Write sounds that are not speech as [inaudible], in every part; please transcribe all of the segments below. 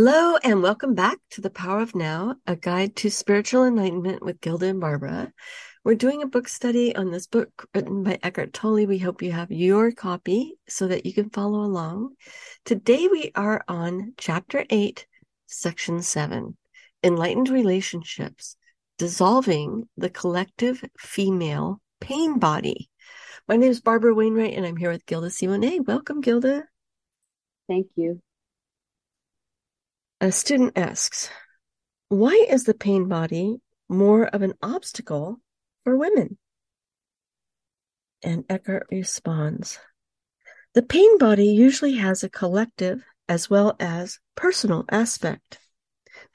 Hello, and welcome back to The Power of Now, a guide to spiritual enlightenment with Gilda and Barbara. We're doing a book study on this book written by Eckhart Tolle. We hope you have your copy so that you can follow along. Today we are on chapter 8, section 7 Enlightened Relationships Dissolving the Collective Female Pain Body. My name is Barbara Wainwright, and I'm here with Gilda Simonet. Welcome, Gilda. Thank you. A student asks, why is the pain body more of an obstacle for women? And Eckhart responds, the pain body usually has a collective as well as personal aspect.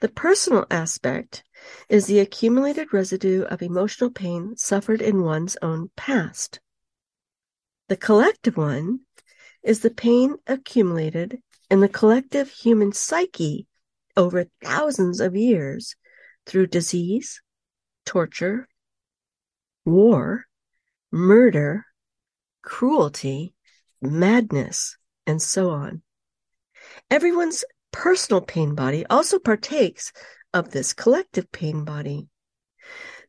The personal aspect is the accumulated residue of emotional pain suffered in one's own past. The collective one is the pain accumulated in the collective human psyche over thousands of years through disease, torture, war, murder, cruelty, madness, and so on. Everyone's personal pain body also partakes of this collective pain body.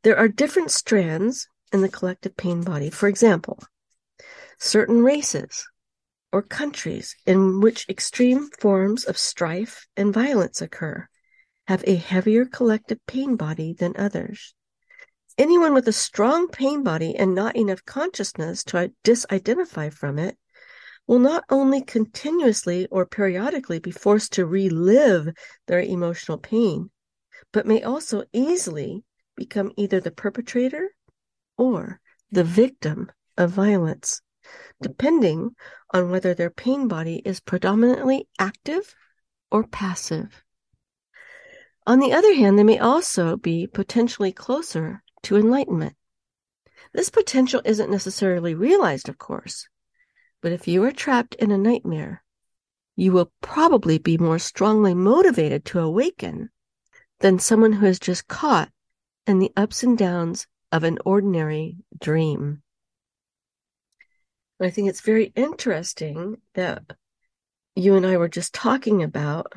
There are different strands in the collective pain body. For example, certain races, or countries in which extreme forms of strife and violence occur have a heavier collective pain body than others. Anyone with a strong pain body and not enough consciousness to disidentify from it will not only continuously or periodically be forced to relive their emotional pain, but may also easily become either the perpetrator or the victim of violence depending on whether their pain body is predominantly active or passive. On the other hand, they may also be potentially closer to enlightenment. This potential isn't necessarily realized, of course, but if you are trapped in a nightmare, you will probably be more strongly motivated to awaken than someone who is just caught in the ups and downs of an ordinary dream. I think it's very interesting that you and I were just talking about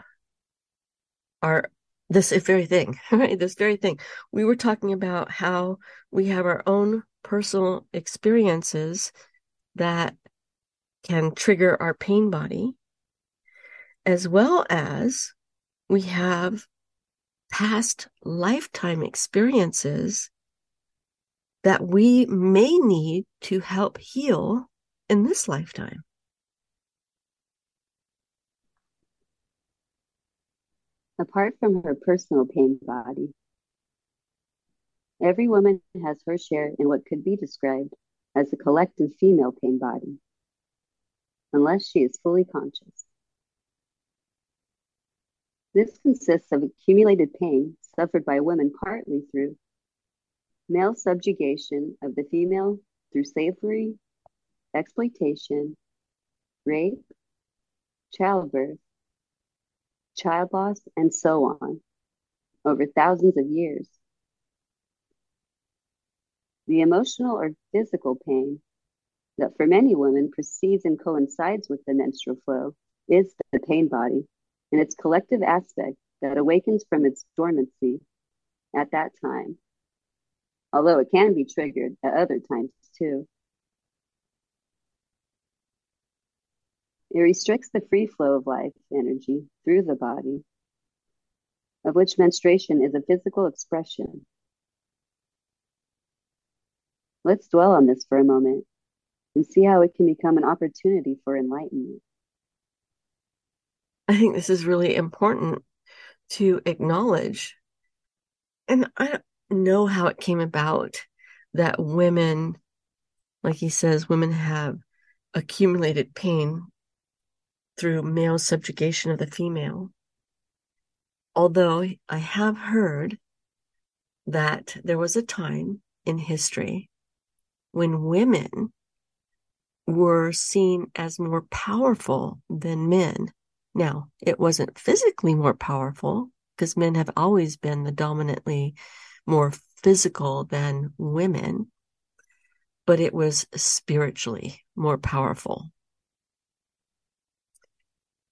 our this very thing, [laughs] right? This very thing. We were talking about how we have our own personal experiences that can trigger our pain body, as well as we have past lifetime experiences that we may need to help heal in this lifetime. Apart from her personal pain body, every woman has her share in what could be described as a collective female pain body, unless she is fully conscious. This consists of accumulated pain suffered by women partly through male subjugation of the female through slavery, exploitation, rape, childbirth, child loss, and so on over thousands of years. The emotional or physical pain that for many women precedes and coincides with the menstrual flow is the pain body and its collective aspect that awakens from its dormancy at that time, although it can be triggered at other times too. It restricts the free flow of life energy through the body, of which menstruation is a physical expression. Let's dwell on this for a moment and see how it can become an opportunity for enlightenment. I think this is really important to acknowledge. And I don't know how it came about that women, like he says, women have accumulated pain through male subjugation of the female. Although I have heard that there was a time in history when women were seen as more powerful than men. Now, it wasn't physically more powerful because men have always been the dominantly more physical than women, but it was spiritually more powerful.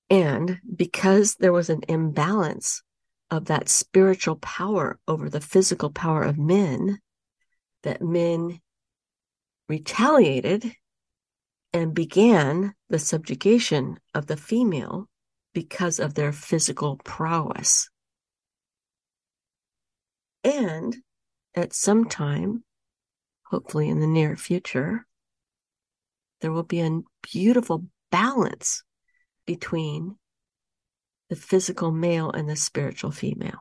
And because there was an imbalance of that spiritual power over the physical power of men, that men retaliated and began the subjugation of the female because of their physical prowess. And at some time, hopefully in the near future, there will be a beautiful balance between the physical male and the spiritual female.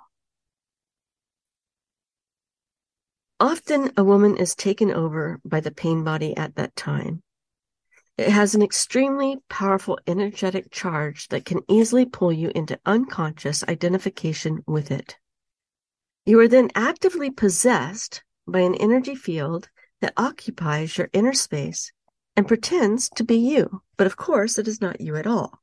Often a woman is taken over by the pain body at that time. It has an extremely powerful energetic charge that can easily pull you into unconscious identification with it. You are then actively possessed by an energy field that occupies your inner space and pretends to be you. But of course, it is not you at all.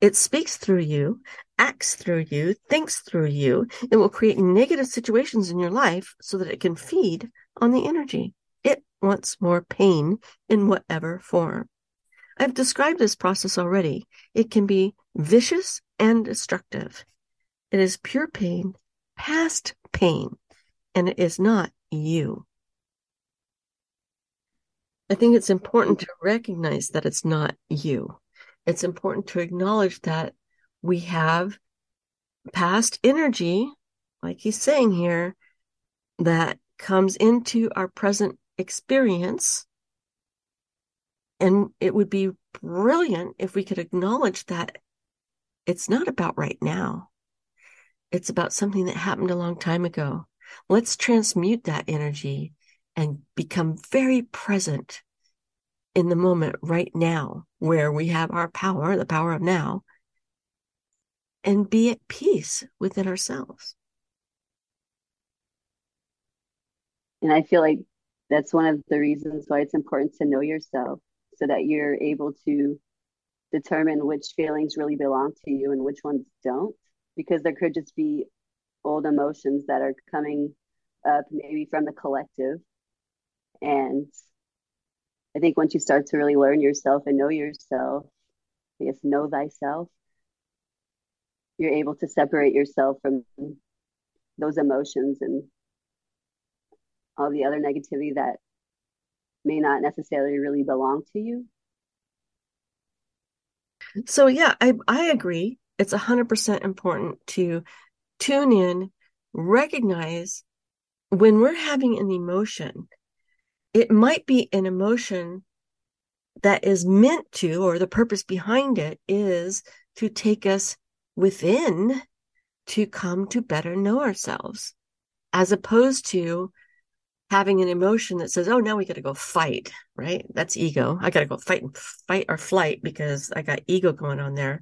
It speaks through you, acts through you, thinks through you. It will create negative situations in your life so that it can feed on the energy. It wants more pain in whatever form. I've described this process already. It can be vicious and destructive. It is pure pain, past pain, and it is not you. I think it's important to recognize that it's not you. It's important to acknowledge that we have past energy, like he's saying here, that comes into our present experience. And it would be brilliant if we could acknowledge that it's not about right now. It's about something that happened a long time ago. Let's transmute that energy and become very present in the moment right now where we have our power, the power of now, and be at peace within ourselves. And I feel like that's one of the reasons why it's important to know yourself so that you're able to determine which feelings really belong to you and which ones don't. Because there could just be old emotions that are coming up maybe from the collective. And I think once you start to really learn yourself and know yourself, I guess know thyself, you're able to separate yourself from those emotions and all the other negativity that may not necessarily really belong to you. So yeah, I I agree. It's a hundred percent important to tune in, recognize when we're having an emotion. It might be an emotion that is meant to, or the purpose behind it is to take us within to come to better know ourselves, as opposed to having an emotion that says, "Oh, now we got to go fight." Right? That's ego. I got to go fight and fight or flight because I got ego going on there.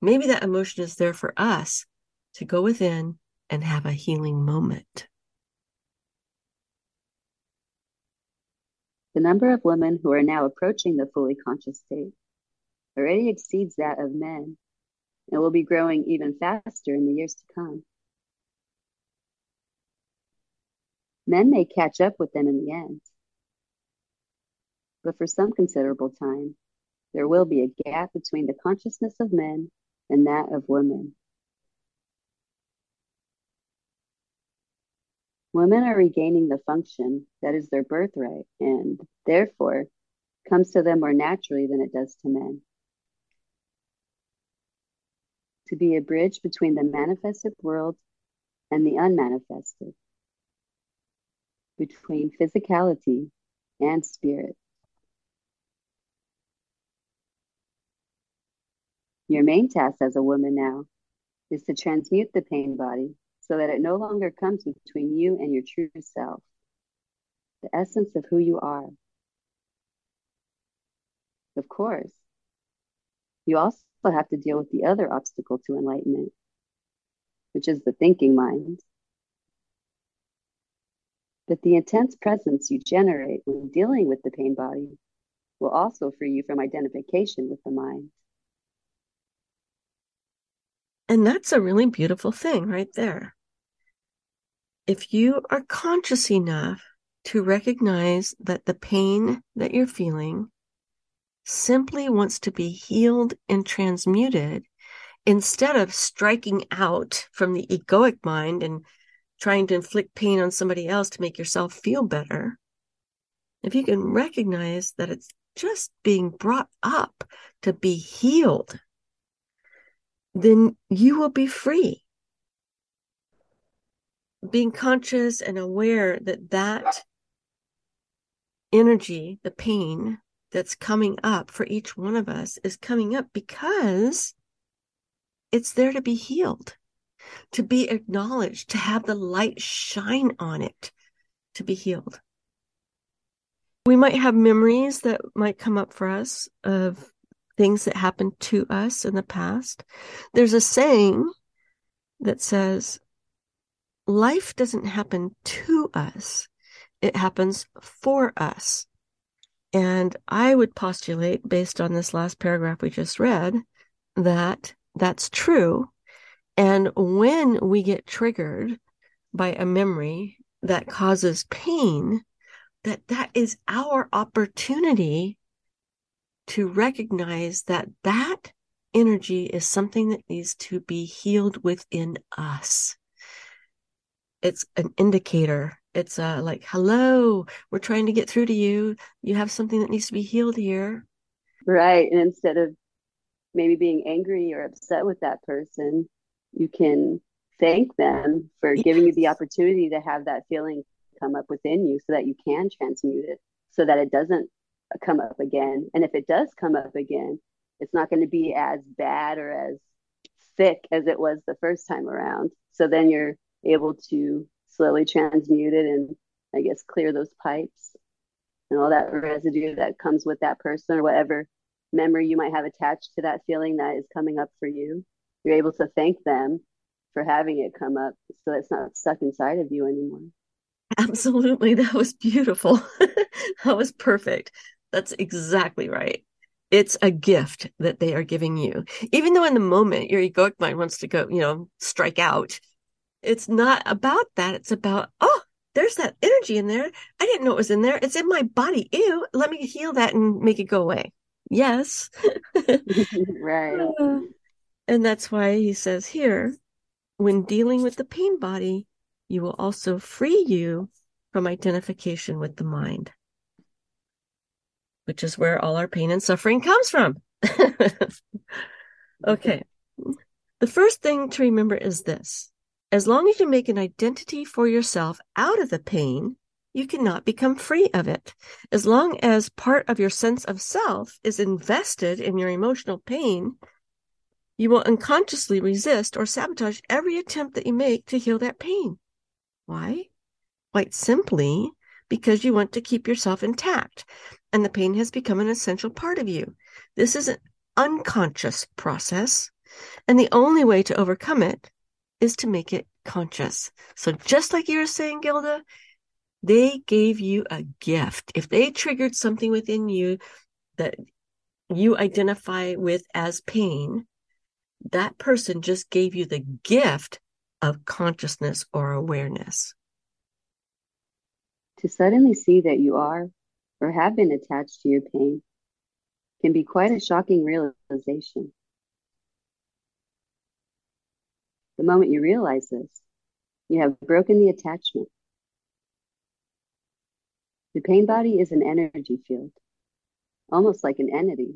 Maybe that emotion is there for us to go within and have a healing moment. The number of women who are now approaching the fully conscious state already exceeds that of men and will be growing even faster in the years to come. Men may catch up with them in the end, but for some considerable time, there will be a gap between the consciousness of men and that of women. Women are regaining the function that is their birthright and therefore comes to them more naturally than it does to men. To be a bridge between the manifested world and the unmanifested, between physicality and spirit. Your main task as a woman now is to transmute the pain body so that it no longer comes between you and your true self, the essence of who you are. Of course, you also have to deal with the other obstacle to enlightenment, which is the thinking mind. But the intense presence you generate when dealing with the pain body will also free you from identification with the mind. And that's a really beautiful thing right there. If you are conscious enough to recognize that the pain that you're feeling simply wants to be healed and transmuted, instead of striking out from the egoic mind and trying to inflict pain on somebody else to make yourself feel better, if you can recognize that it's just being brought up to be healed, then you will be free. Being conscious and aware that that energy, the pain that's coming up for each one of us is coming up because it's there to be healed, to be acknowledged, to have the light shine on it, to be healed. We might have memories that might come up for us of things that happened to us in the past. There's a saying that says, life doesn't happen to us, it happens for us. And I would postulate, based on this last paragraph we just read, that that's true. And when we get triggered by a memory that causes pain, that that is our opportunity to recognize that that energy is something that needs to be healed within us. It's an indicator. It's a like, hello, we're trying to get through to you. You have something that needs to be healed here. Right. And instead of maybe being angry or upset with that person, you can thank them for giving you the opportunity to have that feeling come up within you so that you can transmute it so that it doesn't come up again. And if it does come up again, it's not going to be as bad or as thick as it was the first time around. So then you're able to slowly transmute it and I guess clear those pipes and all that residue that comes with that person or whatever memory you might have attached to that feeling that is coming up for you. You're able to thank them for having it come up so it's not stuck inside of you anymore. Absolutely. That was beautiful. [laughs] that was perfect. That's exactly right. It's a gift that they are giving you. Even though in the moment your egoic mind wants to go, you know, strike out, it's not about that. It's about, oh, there's that energy in there. I didn't know it was in there. It's in my body. Ew. Let me heal that and make it go away. Yes. [laughs] right. [sighs] And that's why he says here when dealing with the pain body, you will also free you from identification with the mind, which is where all our pain and suffering comes from. [laughs] okay. The first thing to remember is this as long as you make an identity for yourself out of the pain, you cannot become free of it. As long as part of your sense of self is invested in your emotional pain, you will unconsciously resist or sabotage every attempt that you make to heal that pain. Why? Quite simply because you want to keep yourself intact and the pain has become an essential part of you. This is an unconscious process and the only way to overcome it is to make it conscious. So just like you were saying, Gilda, they gave you a gift. If they triggered something within you that you identify with as pain, that person just gave you the gift of consciousness or awareness. To suddenly see that you are or have been attached to your pain can be quite a shocking realization. The moment you realize this, you have broken the attachment the pain body is an energy field, almost like an entity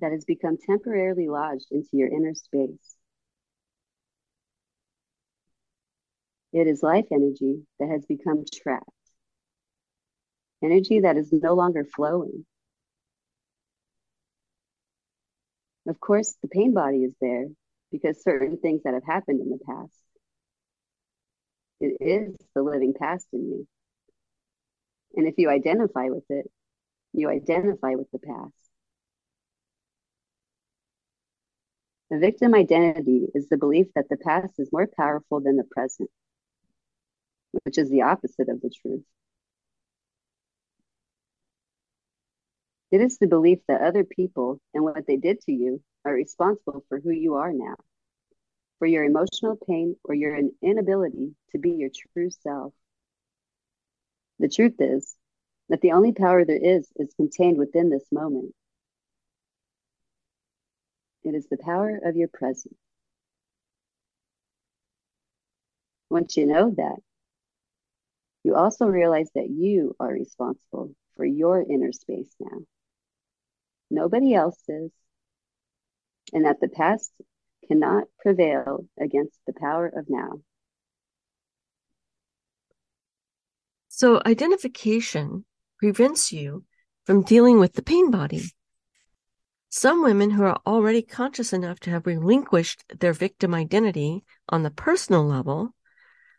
that has become temporarily lodged into your inner space. It is life energy that has become trapped, energy that is no longer flowing. Of course, the pain body is there because certain things that have happened in the past. It is the living past in you. And if you identify with it, you identify with the past. The victim identity is the belief that the past is more powerful than the present, which is the opposite of the truth. It is the belief that other people and what they did to you are responsible for who you are now, for your emotional pain or your inability to be your true self. The truth is that the only power there is is contained within this moment. It is the power of your presence. Once you know that, you also realize that you are responsible for your inner space now. Nobody else's. And that the past cannot prevail against the power of now. So, identification prevents you from dealing with the pain body. Some women who are already conscious enough to have relinquished their victim identity on the personal level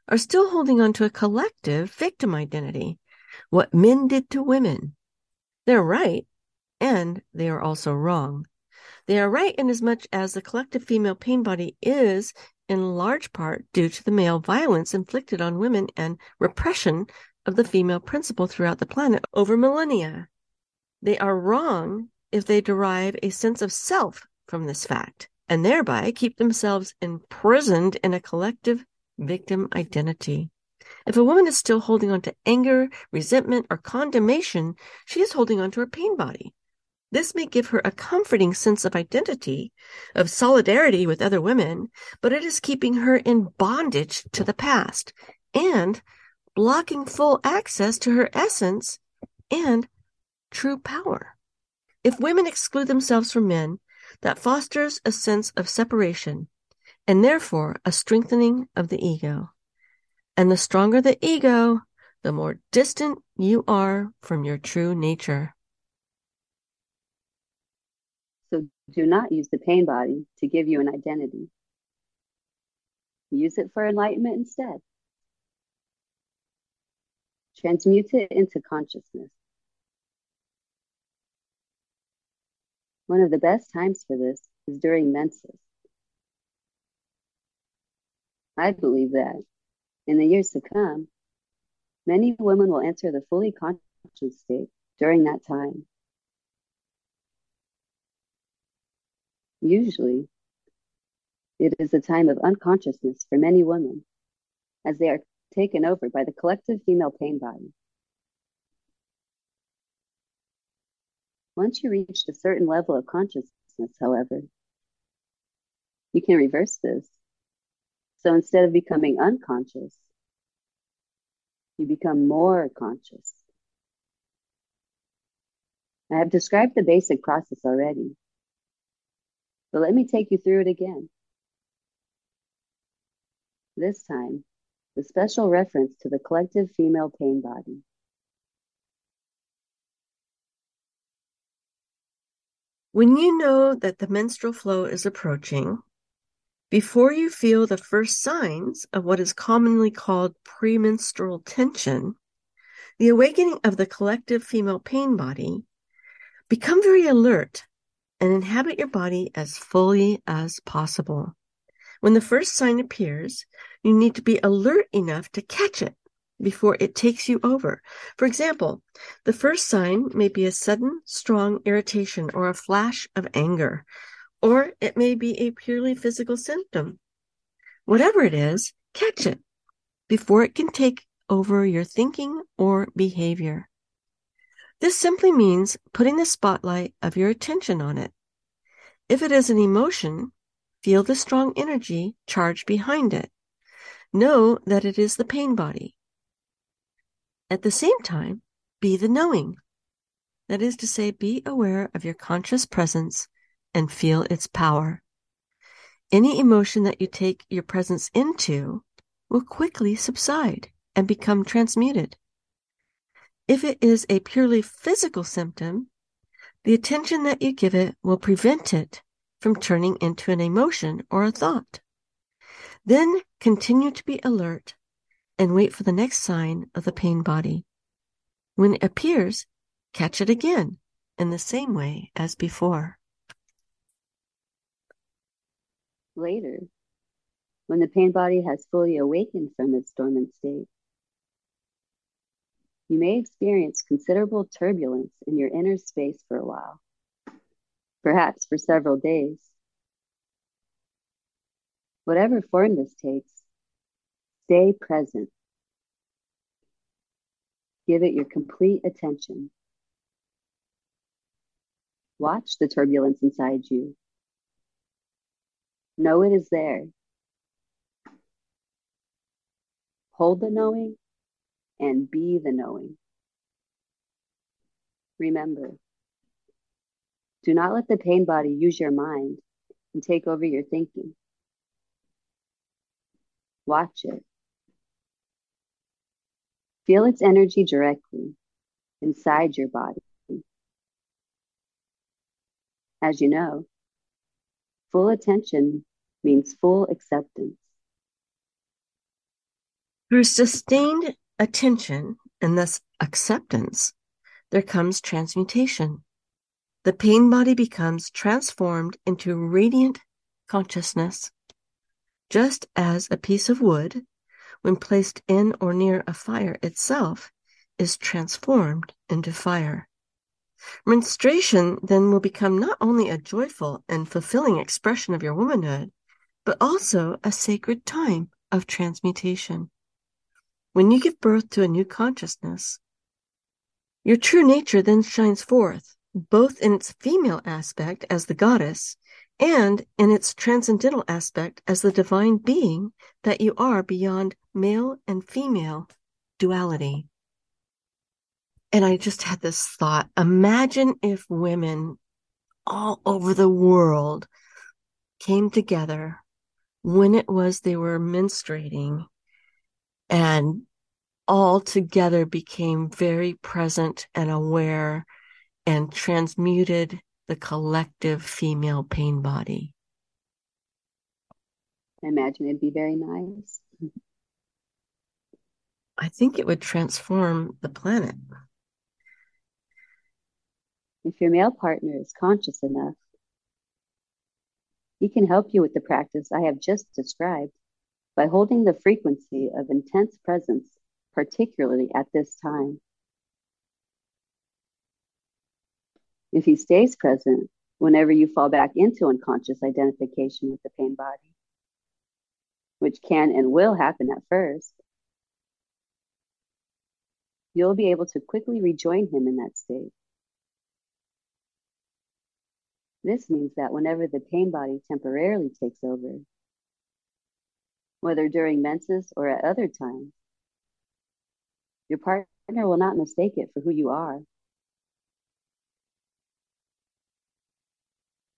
are still holding on to a collective victim identity, what men did to women. They're right, and they are also wrong. They are right in as much as the collective female pain body is in large part due to the male violence inflicted on women and repression of the female principle throughout the planet over millennia. They are wrong if they derive a sense of self from this fact and thereby keep themselves imprisoned in a collective victim identity. If a woman is still holding on to anger, resentment, or condemnation, she is holding on to her pain body. This may give her a comforting sense of identity, of solidarity with other women, but it is keeping her in bondage to the past and blocking full access to her essence and true power. If women exclude themselves from men, that fosters a sense of separation and therefore a strengthening of the ego. And the stronger the ego, the more distant you are from your true nature. So do not use the pain body to give you an identity. Use it for enlightenment instead. Transmute it into consciousness. One of the best times for this is during menses. I believe that in the years to come, many women will enter the fully conscious state during that time. Usually, it is a time of unconsciousness for many women as they are taken over by the collective female pain body. Once you reach a certain level of consciousness, however, you can reverse this. So instead of becoming unconscious, you become more conscious. I have described the basic process already, but let me take you through it again. This time, the special reference to the collective female pain body. When you know that the menstrual flow is approaching, before you feel the first signs of what is commonly called premenstrual tension, the awakening of the collective female pain body, become very alert and inhabit your body as fully as possible. When the first sign appears, you need to be alert enough to catch it before it takes you over. For example, the first sign may be a sudden, strong irritation or a flash of anger, or it may be a purely physical symptom. Whatever it is, catch it before it can take over your thinking or behavior. This simply means putting the spotlight of your attention on it. If it is an emotion, feel the strong energy charge behind it. Know that it is the pain body. At the same time, be the knowing. That is to say, be aware of your conscious presence and feel its power. Any emotion that you take your presence into will quickly subside and become transmuted. If it is a purely physical symptom, the attention that you give it will prevent it from turning into an emotion or a thought. Then continue to be alert and wait for the next sign of the pain body. When it appears, catch it again in the same way as before. Later, when the pain body has fully awakened from its dormant state, you may experience considerable turbulence in your inner space for a while, perhaps for several days. Whatever form this takes, Stay present. Give it your complete attention. Watch the turbulence inside you Know it is there. Hold the knowing and be the knowing. Remember, do not let the pain body use your mind and take over your thinking. Watch it. Feel its energy directly inside your body. As you know, full attention means full acceptance. Through sustained attention and thus acceptance, there comes transmutation. The pain body becomes transformed into radiant consciousness, just as a piece of wood, when placed in or near a fire itself, is transformed into fire. Menstruation then will become not only a joyful and fulfilling expression of your womanhood, but also a sacred time of transmutation. When you give birth to a new consciousness, your true nature then shines forth, both in its female aspect as the goddess and in its transcendental aspect as the divine being that you are beyond male and female duality. And I just had this thought imagine if women all over the world came together when it was they were menstruating and all together became very present and aware and transmuted the collective female pain body. I imagine it'd be very nice. I think it would transform the planet. If your male partner is conscious enough, he can help you with the practice I have just described by holding the frequency of intense presence, particularly at this time. If he stays present whenever you fall back into unconscious identification with the pain body, which can and will happen at first, you'll be able to quickly rejoin him in that state. This means that whenever the pain body temporarily takes over, whether during menses or at other times, your partner will not mistake it for who you are.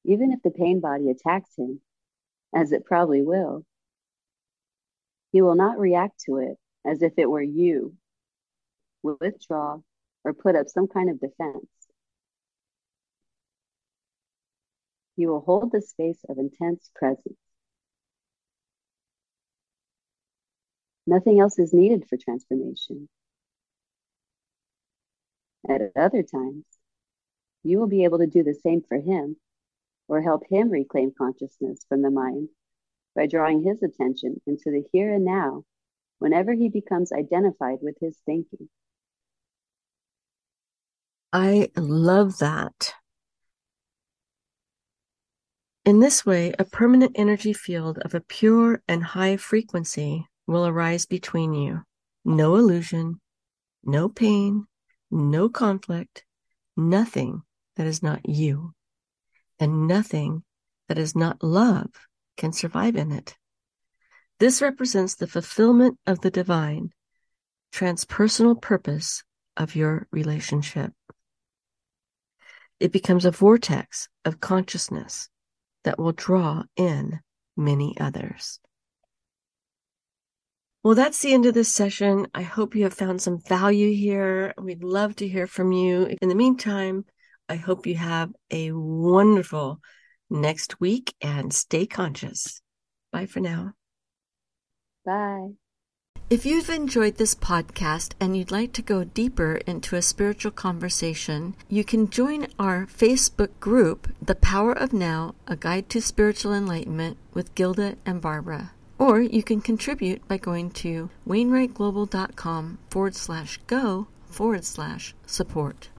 Even if the pain body attacks him, as it probably will, he will not react to it as if it were you, will withdraw, or put up some kind of defense. He will hold the space of intense presence. Nothing else is needed for transformation. At other times, you will be able to do the same for him or help him reclaim consciousness from the mind by drawing his attention into the here and now whenever he becomes identified with his thinking. I love that. In this way, a permanent energy field of a pure and high frequency will arise between you. No illusion, no pain, no conflict, nothing that is not you, and nothing that is not love can survive in it. This represents the fulfillment of the divine, transpersonal purpose of your relationship. It becomes a vortex of consciousness that will draw in many others. Well, that's the end of this session. I hope you have found some value here. We'd love to hear from you. In the meantime, I hope you have a wonderful next week and stay conscious. Bye for now. Bye. If you've enjoyed this podcast and you'd like to go deeper into a spiritual conversation, you can join our Facebook group, The Power of Now A Guide to Spiritual Enlightenment with Gilda and Barbara. Or you can contribute by going to wainwrightglobal.com forward slash go forward slash support.